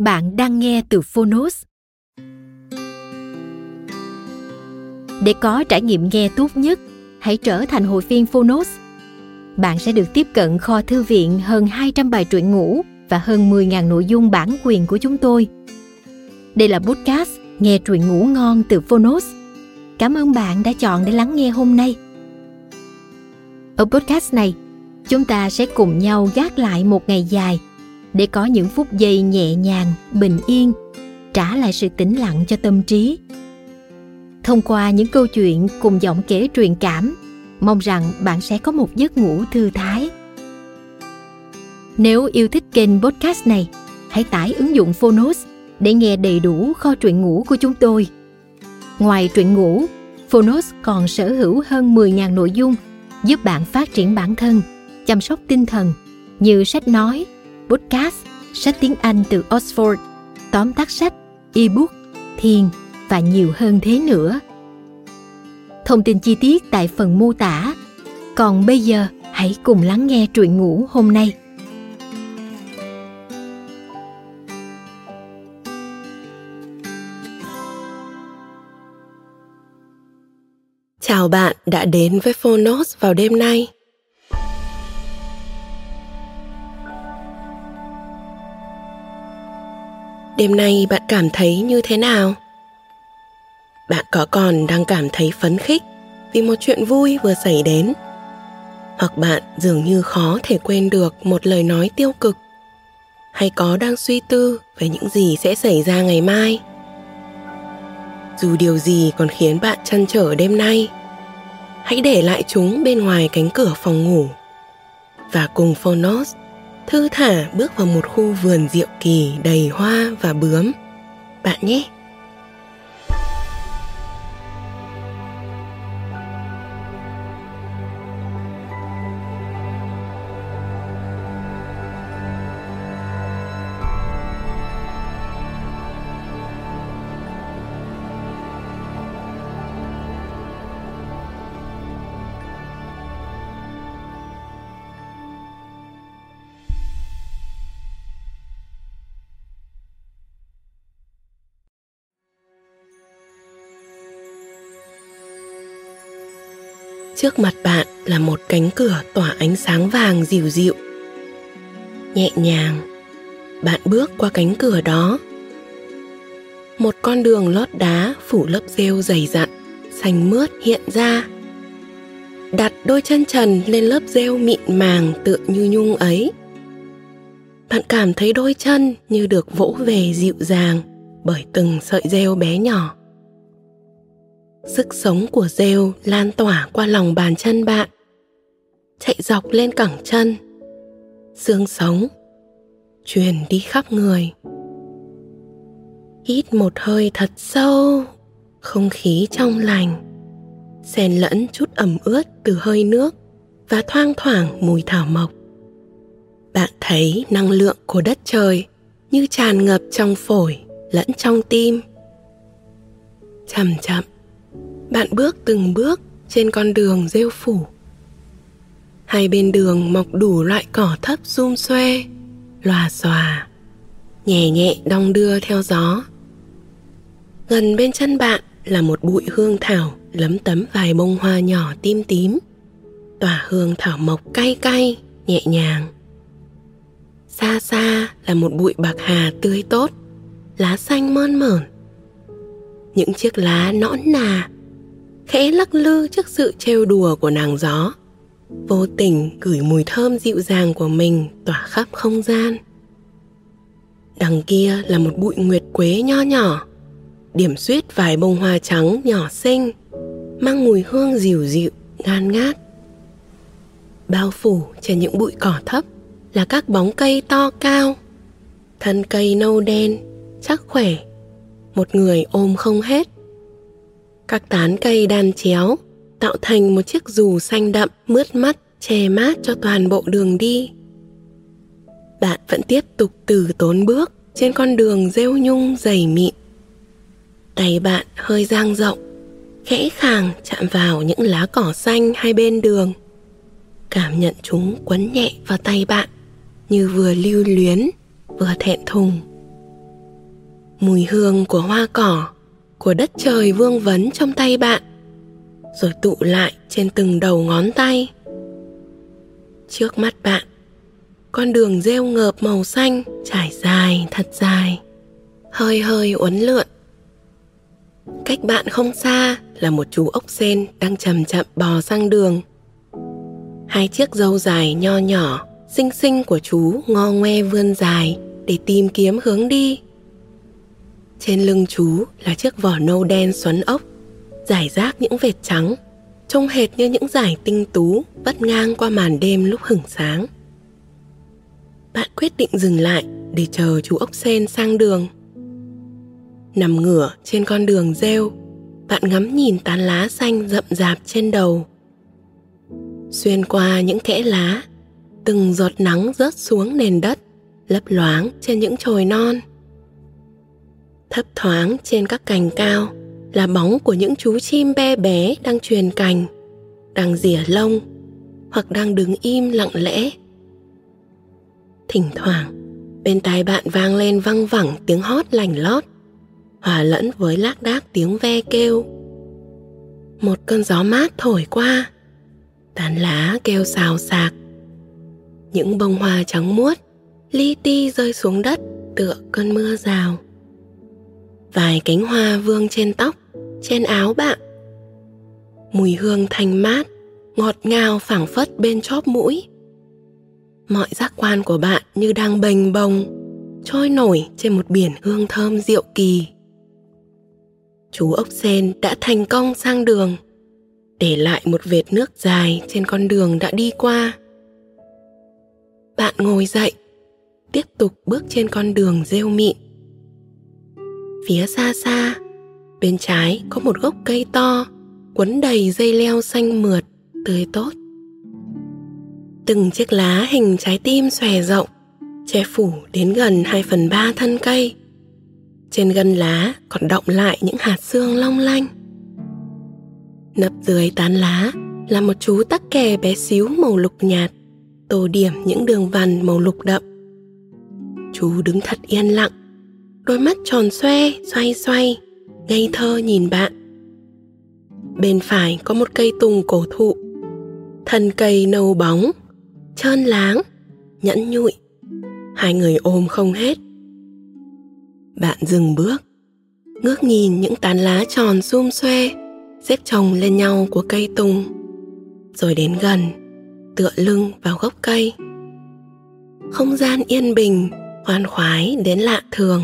Bạn đang nghe từ Phonos. Để có trải nghiệm nghe tốt nhất, hãy trở thành hội viên Phonos. Bạn sẽ được tiếp cận kho thư viện hơn 200 bài truyện ngủ và hơn 10.000 nội dung bản quyền của chúng tôi. Đây là podcast nghe truyện ngủ ngon từ Phonos. Cảm ơn bạn đã chọn để lắng nghe hôm nay. Ở podcast này, chúng ta sẽ cùng nhau gác lại một ngày dài để có những phút giây nhẹ nhàng, bình yên, trả lại sự tĩnh lặng cho tâm trí. Thông qua những câu chuyện cùng giọng kể truyền cảm, mong rằng bạn sẽ có một giấc ngủ thư thái. Nếu yêu thích kênh podcast này, hãy tải ứng dụng Phonos để nghe đầy đủ kho truyện ngủ của chúng tôi. Ngoài truyện ngủ, Phonos còn sở hữu hơn 10.000 nội dung giúp bạn phát triển bản thân, chăm sóc tinh thần như sách nói, podcast, sách tiếng Anh từ Oxford, tóm tắt sách, ebook, thiền và nhiều hơn thế nữa. Thông tin chi tiết tại phần mô tả. Còn bây giờ, hãy cùng lắng nghe truyện ngủ hôm nay. Chào bạn đã đến với Phonos vào đêm nay. Đêm nay bạn cảm thấy như thế nào? Bạn có còn đang cảm thấy phấn khích vì một chuyện vui vừa xảy đến? Hoặc bạn dường như khó thể quên được một lời nói tiêu cực? Hay có đang suy tư về những gì sẽ xảy ra ngày mai? Dù điều gì còn khiến bạn chăn trở đêm nay, hãy để lại chúng bên ngoài cánh cửa phòng ngủ và cùng Phonos thư thả bước vào một khu vườn diệu kỳ đầy hoa và bướm. Bạn nhé! Trước mặt bạn là một cánh cửa tỏa ánh sáng vàng dịu dịu. Nhẹ nhàng, bạn bước qua cánh cửa đó. Một con đường lót đá phủ lớp rêu dày dặn, xanh mướt hiện ra. Đặt đôi chân trần lên lớp rêu mịn màng tựa như nhung ấy. Bạn cảm thấy đôi chân như được vỗ về dịu dàng bởi từng sợi rêu bé nhỏ sức sống của rêu lan tỏa qua lòng bàn chân bạn, chạy dọc lên cẳng chân. Xương sống truyền đi khắp người. Hít một hơi thật sâu, không khí trong lành, xen lẫn chút ẩm ướt từ hơi nước và thoang thoảng mùi thảo mộc. Bạn thấy năng lượng của đất trời như tràn ngập trong phổi lẫn trong tim. Chậm chậm bạn bước từng bước trên con đường rêu phủ. Hai bên đường mọc đủ loại cỏ thấp xum xuê, lòa xòa, nhẹ nhẹ đong đưa theo gió. Gần bên chân bạn là một bụi hương thảo lấm tấm vài bông hoa nhỏ tim tím, tỏa hương thảo mộc cay cay, nhẹ nhàng. Xa xa là một bụi bạc hà tươi tốt, lá xanh mơn mởn. Những chiếc lá nõn nà khẽ lắc lư trước sự trêu đùa của nàng gió. Vô tình gửi mùi thơm dịu dàng của mình tỏa khắp không gian. Đằng kia là một bụi nguyệt quế nho nhỏ, điểm xuyết vài bông hoa trắng nhỏ xinh, mang mùi hương dịu dịu, ngan ngát. Bao phủ trên những bụi cỏ thấp là các bóng cây to cao. Thân cây nâu đen, chắc khỏe, một người ôm không hết các tán cây đan chéo, tạo thành một chiếc dù xanh đậm, mướt mắt, che mát cho toàn bộ đường đi. Bạn vẫn tiếp tục từ tốn bước trên con đường rêu nhung dày mịn. Tay bạn hơi dang rộng, khẽ khàng chạm vào những lá cỏ xanh hai bên đường. Cảm nhận chúng quấn nhẹ vào tay bạn, như vừa lưu luyến, vừa thẹn thùng. Mùi hương của hoa cỏ của đất trời vương vấn trong tay bạn, rồi tụ lại trên từng đầu ngón tay. Trước mắt bạn, con đường rêu ngợp màu xanh trải dài thật dài, hơi hơi uốn lượn. Cách bạn không xa là một chú ốc sên đang chậm chậm bò sang đường. Hai chiếc râu dài nho nhỏ, xinh xinh của chú ngo ngoe vươn dài để tìm kiếm hướng đi trên lưng chú là chiếc vỏ nâu đen xoắn ốc giải rác những vệt trắng, trông hệt như những giải tinh tú vắt ngang qua màn đêm lúc hửng sáng. Bạn quyết định dừng lại để chờ chú ốc sen sang đường. Nằm ngửa trên con đường rêu, bạn ngắm nhìn tán lá xanh rậm rạp trên đầu. Xuyên qua những kẽ lá, từng giọt nắng rớt xuống nền đất, lấp loáng trên những chồi non thấp thoáng trên các cành cao, là bóng của những chú chim be bé đang truyền cành, đang rỉa lông, hoặc đang đứng im lặng lẽ. Thỉnh thoảng, bên tai bạn vang lên văng vẳng tiếng hót lành lót, hòa lẫn với lác đác tiếng ve kêu. Một cơn gió mát thổi qua tán lá kêu xào xạc. Những bông hoa trắng muốt, li ti rơi xuống đất tựa cơn mưa rào vài cánh hoa vương trên tóc, trên áo bạn. Mùi hương thanh mát, ngọt ngào phảng phất bên chóp mũi. Mọi giác quan của bạn như đang bềnh bồng, trôi nổi trên một biển hương thơm diệu kỳ. Chú ốc sen đã thành công sang đường, để lại một vệt nước dài trên con đường đã đi qua. Bạn ngồi dậy, tiếp tục bước trên con đường rêu mịn phía xa xa, bên trái có một gốc cây to, quấn đầy dây leo xanh mượt, tươi tốt. Từng chiếc lá hình trái tim xòe rộng, che phủ đến gần 2 phần ba thân cây. Trên gân lá còn động lại những hạt xương long lanh. Nấp dưới tán lá là một chú tắc kè bé xíu màu lục nhạt, tô điểm những đường vằn màu lục đậm. Chú đứng thật yên lặng đôi mắt tròn xoe, xoay xoay, ngây thơ nhìn bạn. Bên phải có một cây tùng cổ thụ. Thân cây nâu bóng, trơn láng nhẫn nhụi. Hai người ôm không hết. Bạn dừng bước, ngước nhìn những tán lá tròn xum xoe xếp chồng lên nhau của cây tùng. Rồi đến gần, tựa lưng vào gốc cây. Không gian yên bình, khoan khoái đến lạ thường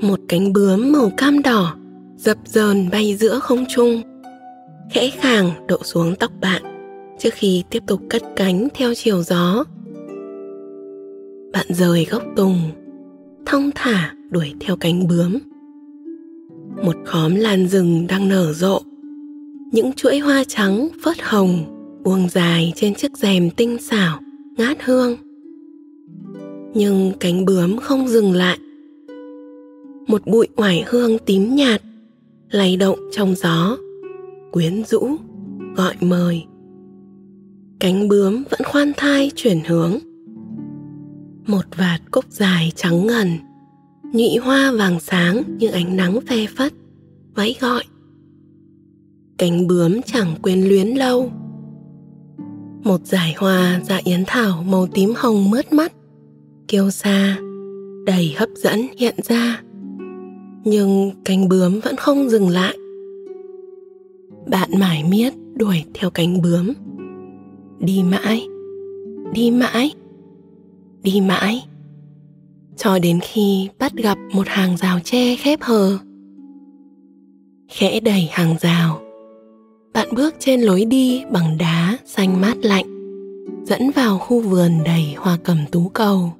một cánh bướm màu cam đỏ, dập dờn bay giữa không trung. Khẽ khàng đậu xuống tóc bạn, trước khi tiếp tục cất cánh theo chiều gió. Bạn rời gốc tùng, thong thả đuổi theo cánh bướm. Một khóm lan rừng đang nở rộ, những chuỗi hoa trắng phớt hồng, buông dài trên chiếc rèm tinh xảo, ngát hương. Nhưng cánh bướm không dừng lại một bụi oải hương tím nhạt, lay động trong gió, quyến rũ, gọi mời. Cánh bướm vẫn khoan thai chuyển hướng. Một vạt cúc dài trắng ngần, nhụy hoa vàng sáng như ánh nắng phe phất váy gọi. Cánh bướm chẳng quên luyến lâu. Một dải hoa dạ yến thảo màu tím hồng mướt mắt, kiêu xa đầy hấp dẫn hiện ra nhưng cánh bướm vẫn không dừng lại. Bạn mải miết đuổi theo cánh bướm. Đi mãi đi mãi đi mãi. Cho đến khi bắt gặp một hàng rào tre khép hờ. Khẽ đẩy hàng rào. Bạn bước trên lối đi bằng đá xanh mát lạnh, dẫn vào khu vườn đầy hoa cẩm tú cầu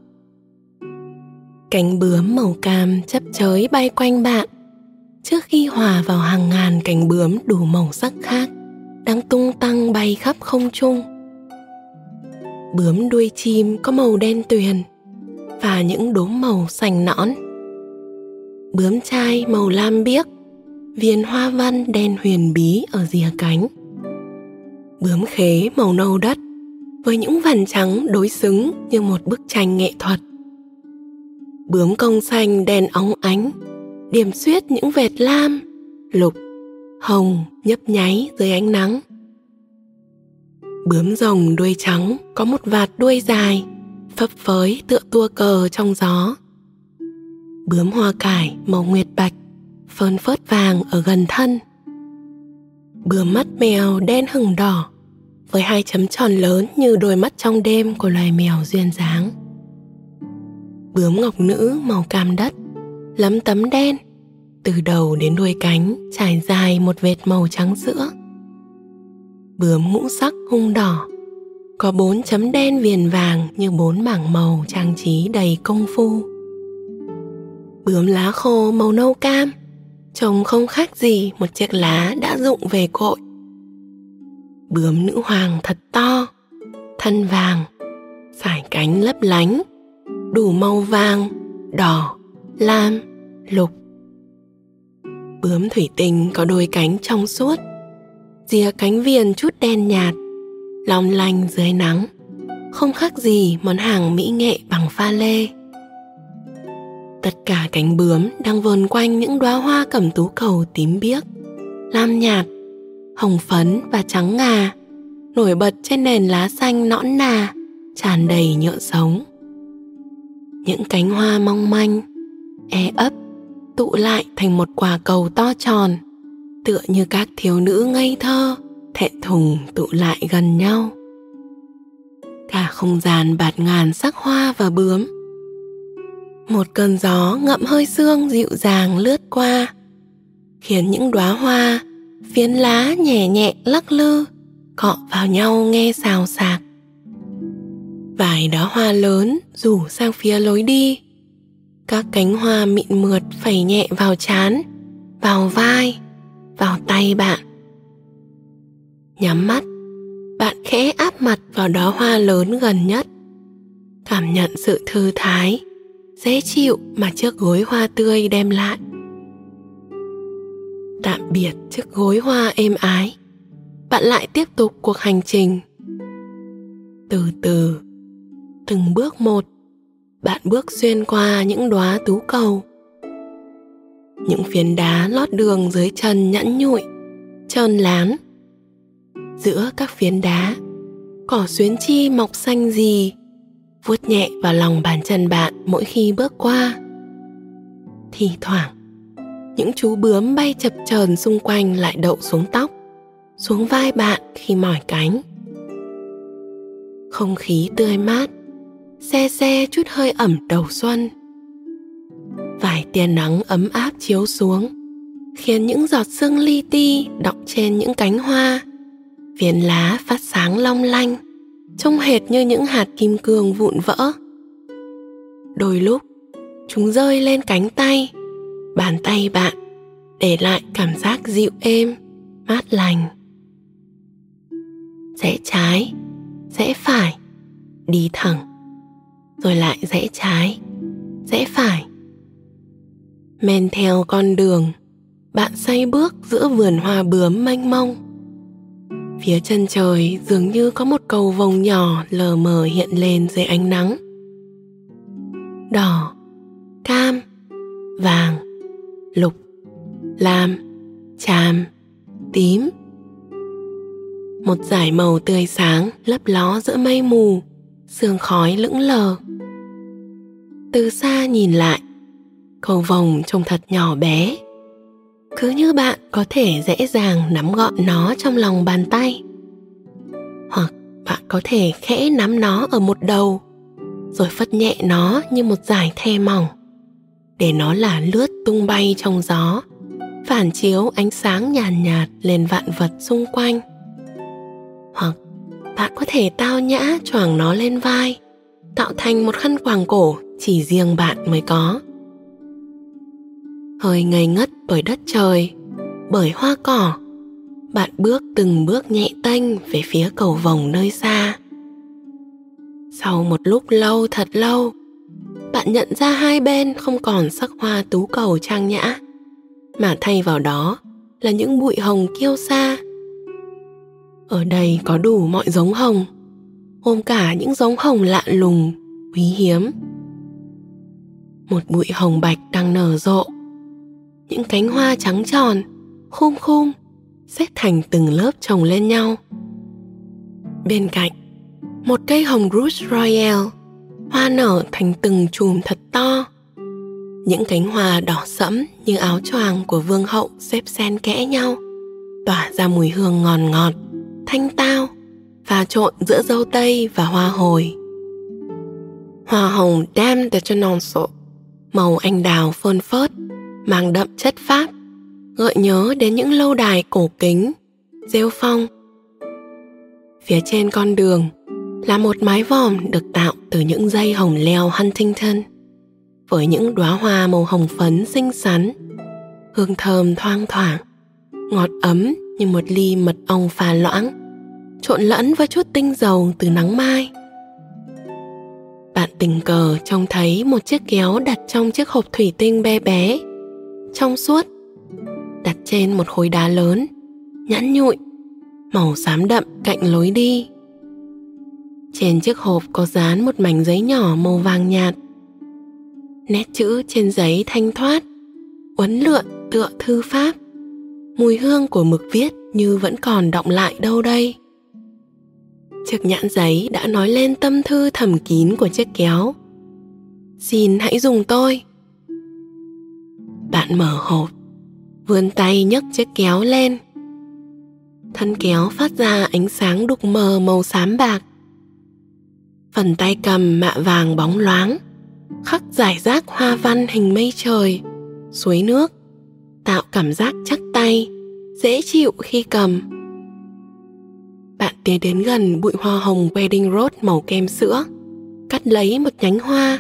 cánh bướm màu cam chấp chới bay quanh bạn. Trước khi hòa vào hàng ngàn cánh bướm đủ màu sắc khác đang tung tăng bay khắp không trung. Bướm đuôi chim có màu đen tuyền và những đốm màu sành nõn. Bướm chai màu lam biếc, viền hoa văn đen huyền bí ở rìa cánh. Bướm khế màu nâu đất với những vằn trắng đối xứng như một bức tranh nghệ thuật bướm công xanh đèn óng ánh, điểm xuyết những vệt lam, lục, hồng nhấp nháy dưới ánh nắng. Bướm rồng đuôi trắng có một vạt đuôi dài, phấp phới tựa tua cờ trong gió. Bướm hoa cải màu nguyệt bạch, phơn phớt vàng ở gần thân. Bướm mắt mèo đen hừng đỏ, với hai chấm tròn lớn như đôi mắt trong đêm của loài mèo duyên dáng bướm ngọc nữ màu cam đất, lấm tấm đen. Từ đầu đến đuôi cánh trải dài một vệt màu trắng sữa. Bướm ngũ sắc hung đỏ, có bốn chấm đen viền vàng như bốn bảng màu trang trí đầy công phu. Bướm lá khô màu nâu cam, trông không khác gì một chiếc lá đã rụng về cội. Bướm nữ hoàng thật to, thân vàng, sải cánh lấp lánh đủ màu vàng, đỏ, lam, lục. Bướm thủy tinh có đôi cánh trong suốt, rìa cánh viền chút đen nhạt, long lanh dưới nắng, không khác gì món hàng mỹ nghệ bằng pha lê. Tất cả cánh bướm đang vờn quanh những đóa hoa cẩm tú cầu tím biếc, lam nhạt, hồng phấn và trắng ngà, nổi bật trên nền lá xanh nõn nà, tràn đầy nhựa sống những cánh hoa mong manh e ấp, tụ lại thành một quả cầu to tròn, tựa như các thiếu nữ ngây thơ, thẹn thùng tụ lại gần nhau. Cả không gian bạt ngàn sắc hoa và bướm. Một cơn gió ngậm hơi sương dịu dàng lướt qua, khiến những đóa hoa, phiến lá nhẹ nhẹ lắc lư, cọ vào nhau nghe xào xạc vài đóa hoa lớn rủ sang phía lối đi. Các cánh hoa mịn mượt phẩy nhẹ vào trán vào vai, vào tay bạn. Nhắm mắt, bạn khẽ áp mặt vào đóa hoa lớn gần nhất. Cảm nhận sự thư thái, dễ chịu mà chiếc gối hoa tươi đem lại. Tạm biệt chiếc gối hoa êm ái. Bạn lại tiếp tục cuộc hành trình. Từ từ từng bước một. Bạn bước xuyên qua những đóa tú cầu. Những phiến đá lót đường dưới chân nhẵn nhụi, trơn láng giữa các phiến đá, cỏ xuyến chi mọc xanh gì vuốt nhẹ vào lòng bàn chân bạn mỗi khi bước qua. Thì thoảng, những chú bướm bay chập chờn xung quanh lại đậu xuống tóc, xuống vai bạn khi mỏi cánh. Không khí tươi mát xe xe chút hơi ẩm đầu xuân. Vài tia nắng ấm áp chiếu xuống, khiến những giọt sương li ti đọng trên những cánh hoa. Phiến lá phát sáng long lanh, trông hệt như những hạt kim cương vụn vỡ. Đôi lúc, chúng rơi lên cánh tay, bàn tay bạn để lại cảm giác dịu êm, mát lành. Rẽ trái rẽ phải, đi thẳng rồi lại rẽ trái rẽ phải. Men theo con đường bạn say bước giữa vườn hoa bướm mênh mông. Phía chân trời dường như có một cầu vồng nhỏ lờ mờ hiện lên dưới ánh nắng. Đỏ cam vàng lục lam tràm, tím. Một dải màu tươi sáng lấp ló giữa mây mù sương khói lững lờ từ xa nhìn lại. Cầu vồng trông thật nhỏ bé. Cứ như bạn có thể dễ dàng nắm gọn nó trong lòng bàn tay. Hoặc bạn có thể khẽ nắm nó ở một đầu rồi phất nhẹ nó như một dải the mỏng để nó là lướt tung bay trong gió phản chiếu ánh sáng nhàn nhạt, nhạt lên vạn vật xung quanh. Hoặc bạn có thể tao nhã choàng nó lên vai tạo thành một khăn quàng cổ chỉ riêng bạn mới có. Hơi ngây ngất bởi đất trời, bởi hoa cỏ, bạn bước từng bước nhẹ tênh về phía cầu vồng nơi xa. Sau một lúc lâu thật lâu, bạn nhận ra hai bên không còn sắc hoa tú cầu trang nhã, mà thay vào đó là những bụi hồng kiêu xa. ở đây có đủ mọi giống hồng, gồm cả những giống hồng lạ lùng, quý hiếm một bụi hồng bạch đang nở rộ. Những cánh hoa trắng tròn, khum khum, xếp thành từng lớp chồng lên nhau. Bên cạnh, một cây hồng rouge royal, hoa nở thành từng chùm thật to. Những cánh hoa đỏ sẫm như áo choàng của vương hậu xếp xen kẽ nhau, tỏa ra mùi hương ngọt ngọt, thanh tao và trộn giữa dâu tây và hoa hồi. Hoa hồng Dame de Chenonceau màu anh đào phơn phớt mang đậm chất pháp gợi nhớ đến những lâu đài cổ kính rêu phong phía trên con đường là một mái vòm được tạo từ những dây hồng leo Huntington với những đóa hoa màu hồng phấn xinh xắn, hương thơm thoang thoảng, ngọt ấm như một ly mật ong pha loãng, trộn lẫn với chút tinh dầu từ nắng mai. Tình cờ trông thấy một chiếc kéo đặt trong chiếc hộp thủy tinh bé bé, trong suốt, đặt trên một khối đá lớn, nhẵn nhụi, màu xám đậm cạnh lối đi. Trên chiếc hộp có dán một mảnh giấy nhỏ màu vàng nhạt. Nét chữ trên giấy thanh thoát, uốn lượn tựa thư pháp. Mùi hương của mực viết như vẫn còn động lại đâu đây. Chiếc nhãn giấy đã nói lên tâm thư thầm kín của chiếc kéo. Xin hãy dùng tôi. Bạn mở hộp, vươn tay nhấc chiếc kéo lên. Thân kéo phát ra ánh sáng đục mờ màu xám bạc phần tay cầm mạ vàng bóng loáng khắc giải rác hoa văn hình mây trời suối nước tạo cảm giác chắc tay dễ chịu khi cầm bạn tiến đến gần bụi hoa hồng wedding rose màu kem sữa, cắt lấy một nhánh hoa.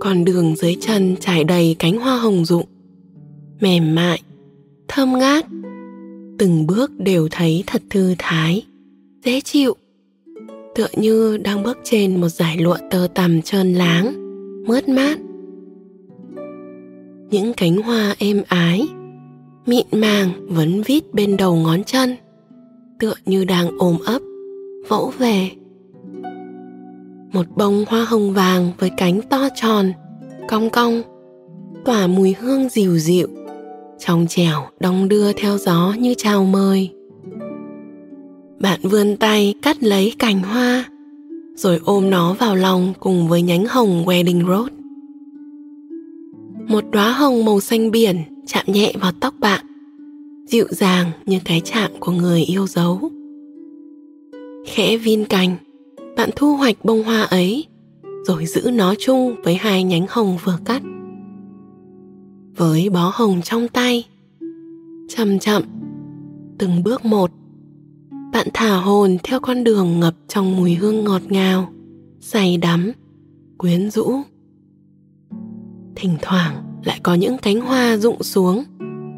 Con đường dưới chân trải đầy cánh hoa hồng rụng, mềm mại, thơm ngát. Từng bước đều thấy thật thư thái, dễ chịu. Tựa như đang bước trên một dải lụa tơ tằm trơn láng, mướt mát. Những cánh hoa êm ái, mịn màng vấn vít bên đầu ngón chân tựa như đang ôm ấp, vỗ về. Một bông hoa hồng vàng với cánh to tròn, cong cong, tỏa mùi hương dịu dịu, trong trẻo đong đưa theo gió như chào mời. Bạn vươn tay cắt lấy cành hoa, rồi ôm nó vào lòng cùng với nhánh hồng wedding rose. Một đóa hồng màu xanh biển chạm nhẹ vào tóc bạn dịu dàng như cái chạm của người yêu dấu. Khẽ vin cành, bạn thu hoạch bông hoa ấy, rồi giữ nó chung với hai nhánh hồng vừa cắt. Với bó hồng trong tay, chậm chậm, từng bước một, bạn thả hồn theo con đường ngập trong mùi hương ngọt ngào, say đắm, quyến rũ. Thỉnh thoảng lại có những cánh hoa rụng xuống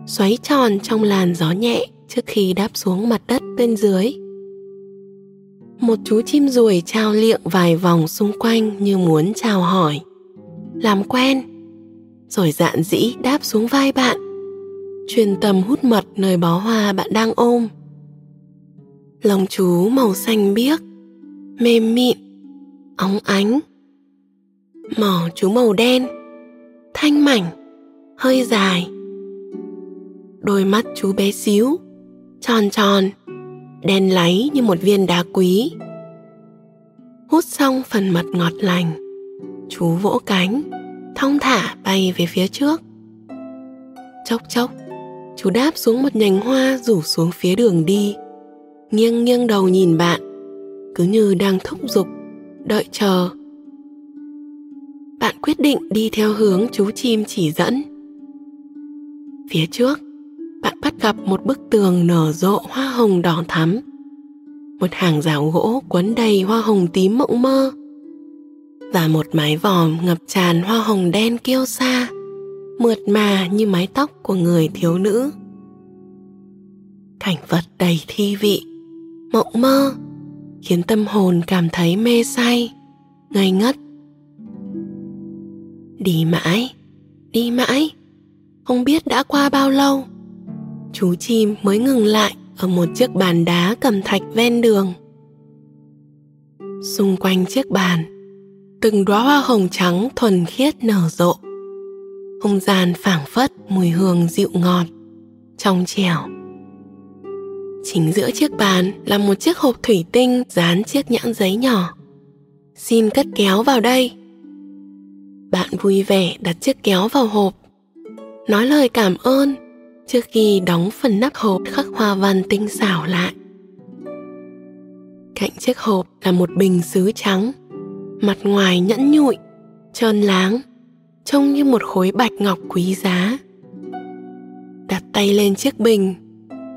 xoáy tròn trong làn gió nhẹ trước khi đáp xuống mặt đất bên dưới. Một chú chim ruồi trao liệng vài vòng xung quanh như muốn chào hỏi. Làm quen. Rồi dạn dĩ đáp xuống vai bạn. Truyền tầm hút mật nơi bó hoa bạn đang ôm. Lòng chú màu xanh biếc, mềm mịn, óng ánh. Mỏ chú màu đen, thanh mảnh, hơi dài đôi mắt chú bé xíu, tròn tròn, đen láy như một viên đá quý. Hút xong phần mật ngọt lành, chú vỗ cánh, thong thả bay về phía trước. Chốc chốc, chú đáp xuống một nhành hoa rủ xuống phía đường đi. Nghiêng nghiêng đầu nhìn bạn, cứ như đang thúc giục, đợi chờ. Bạn quyết định đi theo hướng chú chim chỉ dẫn. Phía trước bạn bắt gặp một bức tường nở rộ hoa hồng đỏ thắm. Một hàng rào gỗ quấn đầy hoa hồng tím mộng mơ. Và một mái vòm ngập tràn hoa hồng đen kiêu xa mượt mà như mái tóc của người thiếu nữ. Cảnh vật đầy thi vị, mộng mơ, khiến tâm hồn cảm thấy mê say, ngây ngất. Đi mãi đi mãi, không biết đã qua bao lâu chú chim mới ngừng lại ở một chiếc bàn đá cầm thạch ven đường. Xung quanh chiếc bàn, từng đóa hoa hồng trắng thuần khiết nở rộ. Không gian phảng phất mùi hương dịu ngọt trong trẻo. Chính giữa chiếc bàn là một chiếc hộp thủy tinh dán chiếc nhãn giấy nhỏ. Xin cất kéo vào đây. Bạn vui vẻ đặt chiếc kéo vào hộp, nói lời cảm ơn trước khi đóng phần nắp hộp, khắc hoa văn tinh xảo lại. Cạnh chiếc hộp là một bình sứ trắng, mặt ngoài nhẫn nhụi, trơn láng, trông như một khối bạch ngọc quý giá. Đặt tay lên chiếc bình,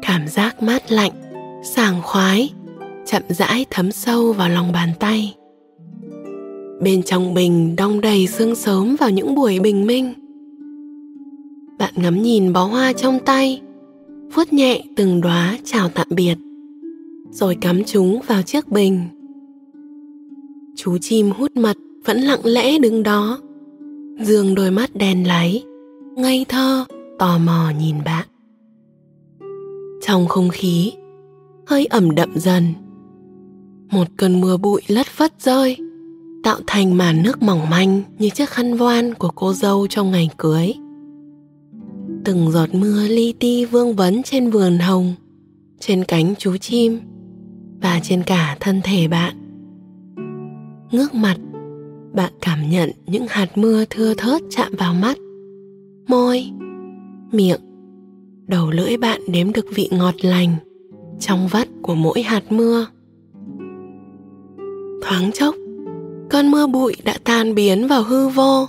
cảm giác mát lạnh, sảng khoái, chậm rãi thấm sâu vào lòng bàn tay. Bên trong bình đong đầy sương sớm vào những buổi bình minh bạn ngắm nhìn bó hoa trong tay, vuốt nhẹ từng đóa chào tạm biệt, rồi cắm chúng vào chiếc bình. Chú chim hút mật vẫn lặng lẽ đứng đó, dương đôi mắt đen láy, ngây thơ, tò mò nhìn bạn. Trong không khí, hơi ẩm đậm dần. Một cơn mưa bụi lất phất rơi, tạo thành màn nước mỏng manh như chiếc khăn voan của cô dâu trong ngày cưới từng giọt mưa li ti vương vấn trên vườn hồng, trên cánh chú chim và trên cả thân thể bạn. Ngước mặt, bạn cảm nhận những hạt mưa thưa thớt chạm vào mắt, môi, miệng, đầu lưỡi bạn đếm được vị ngọt lành trong vắt của mỗi hạt mưa. Thoáng chốc, cơn mưa bụi đã tan biến vào hư vô,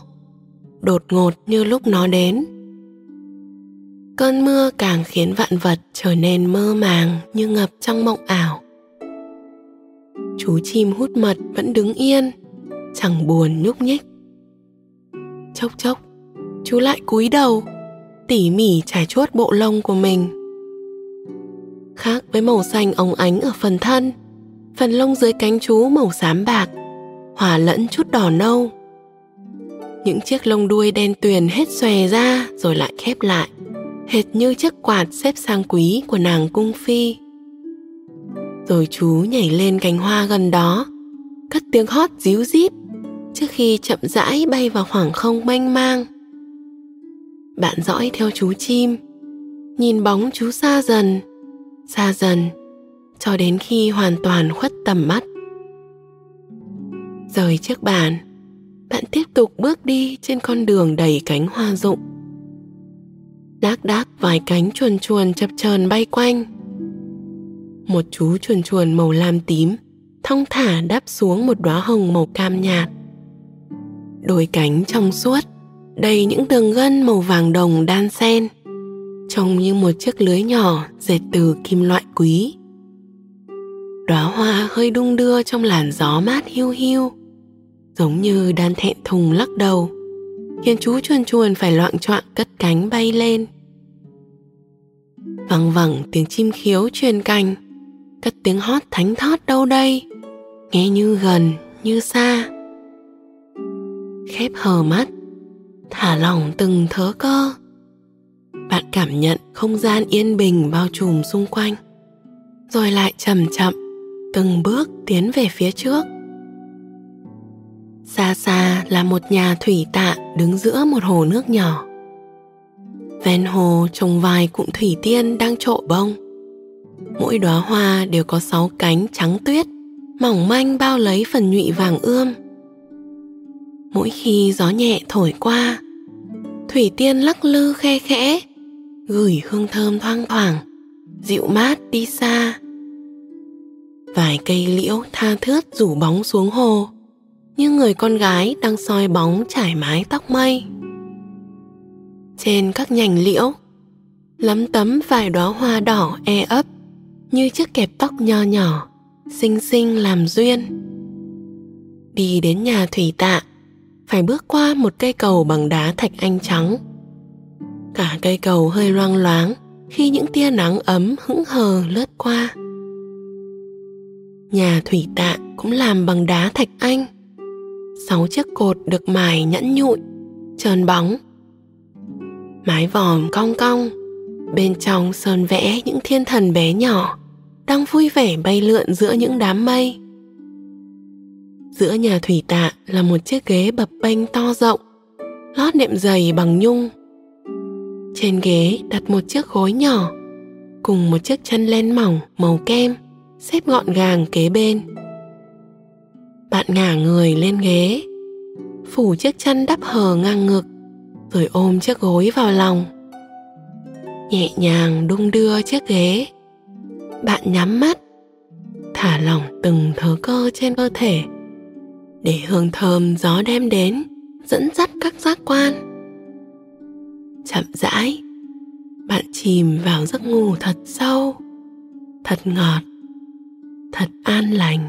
đột ngột như lúc nó đến cơn mưa càng khiến vạn vật trở nên mơ màng như ngập trong mộng ảo. Chú chim hút mật vẫn đứng yên, chẳng buồn nhúc nhích. Chốc chốc, chú lại cúi đầu, tỉ mỉ trải chuốt bộ lông của mình. Khác với màu xanh óng ánh ở phần thân, phần lông dưới cánh chú màu xám bạc, hòa lẫn chút đỏ nâu. Những chiếc lông đuôi đen tuyền hết xòe ra rồi lại khép lại hệt như chiếc quạt xếp sang quý của nàng cung phi. Rồi chú nhảy lên cành hoa gần đó, cất tiếng hót díu dít trước khi chậm rãi bay vào khoảng không mênh mang. Bạn dõi theo chú chim, nhìn bóng chú xa dần xa dần, cho đến khi hoàn toàn khuất tầm mắt. Rời chiếc bàn, bạn tiếp tục bước đi trên con đường đầy cánh hoa rụng đác đác vài cánh chuồn chuồn chập chờn bay quanh. Một chú chuồn chuồn màu lam tím, thong thả đáp xuống một đóa hồng màu cam nhạt. Đôi cánh trong suốt, đầy những đường gân màu vàng đồng đan xen, trông như một chiếc lưới nhỏ dệt từ kim loại quý. Đóa hoa hơi đung đưa trong làn gió mát hiu hiu, giống như đang thẹn thùng lắc đầu khiến chú chuồn chuồn phải loạn choạng cất cánh bay lên. Vẳng vẳng tiếng chim khiếu truyền cành, cất tiếng hót thánh thót đâu đây? Nghe như gần, như xa. Khép hờ mắt, thả lỏng từng thớ cơ. Bạn cảm nhận không gian yên bình bao trùm xung quanh, rồi lại chậm chậm từng bước tiến về phía trước xa xa là một nhà thủy tạ đứng giữa một hồ nước nhỏ. Ven hồ trồng vài cụm thủy tiên đang trộ bông. Mỗi đóa hoa đều có sáu cánh trắng tuyết, mỏng manh bao lấy phần nhụy vàng ươm. Mỗi khi gió nhẹ thổi qua, thủy tiên lắc lư khe khẽ, gửi hương thơm thoang thoảng, dịu mát đi xa. Vài cây liễu tha thướt rủ bóng xuống hồ như người con gái đang soi bóng trải mái tóc mây. Trên các nhành liễu, lấm tấm vài đóa hoa đỏ e ấp như chiếc kẹp tóc nho nhỏ, xinh xinh làm duyên. Đi đến nhà thủy tạ, phải bước qua một cây cầu bằng đá thạch anh trắng. Cả cây cầu hơi loang loáng khi những tia nắng ấm hững hờ lướt qua. Nhà thủy tạ cũng làm bằng đá thạch anh sáu chiếc cột được mài nhẵn nhụi trơn bóng mái vòm cong cong bên trong sơn vẽ những thiên thần bé nhỏ đang vui vẻ bay lượn giữa những đám mây Giữa nhà thủy tạ là một chiếc ghế bập bênh to rộng, lót nệm dày bằng nhung. Trên ghế đặt một chiếc gối nhỏ cùng một chiếc chân len mỏng màu kem xếp gọn gàng kế bên. Bạn ngả người lên ghế, phủ chiếc chân đắp hờ ngang ngực, rồi ôm chiếc gối vào lòng. Nhẹ nhàng đung đưa chiếc ghế. Bạn nhắm mắt, thả lỏng từng thớ cơ trên cơ thể để hương thơm gió đem đến dẫn dắt các giác quan chậm rãi bạn chìm vào giấc ngủ thật sâu thật ngọt thật an lành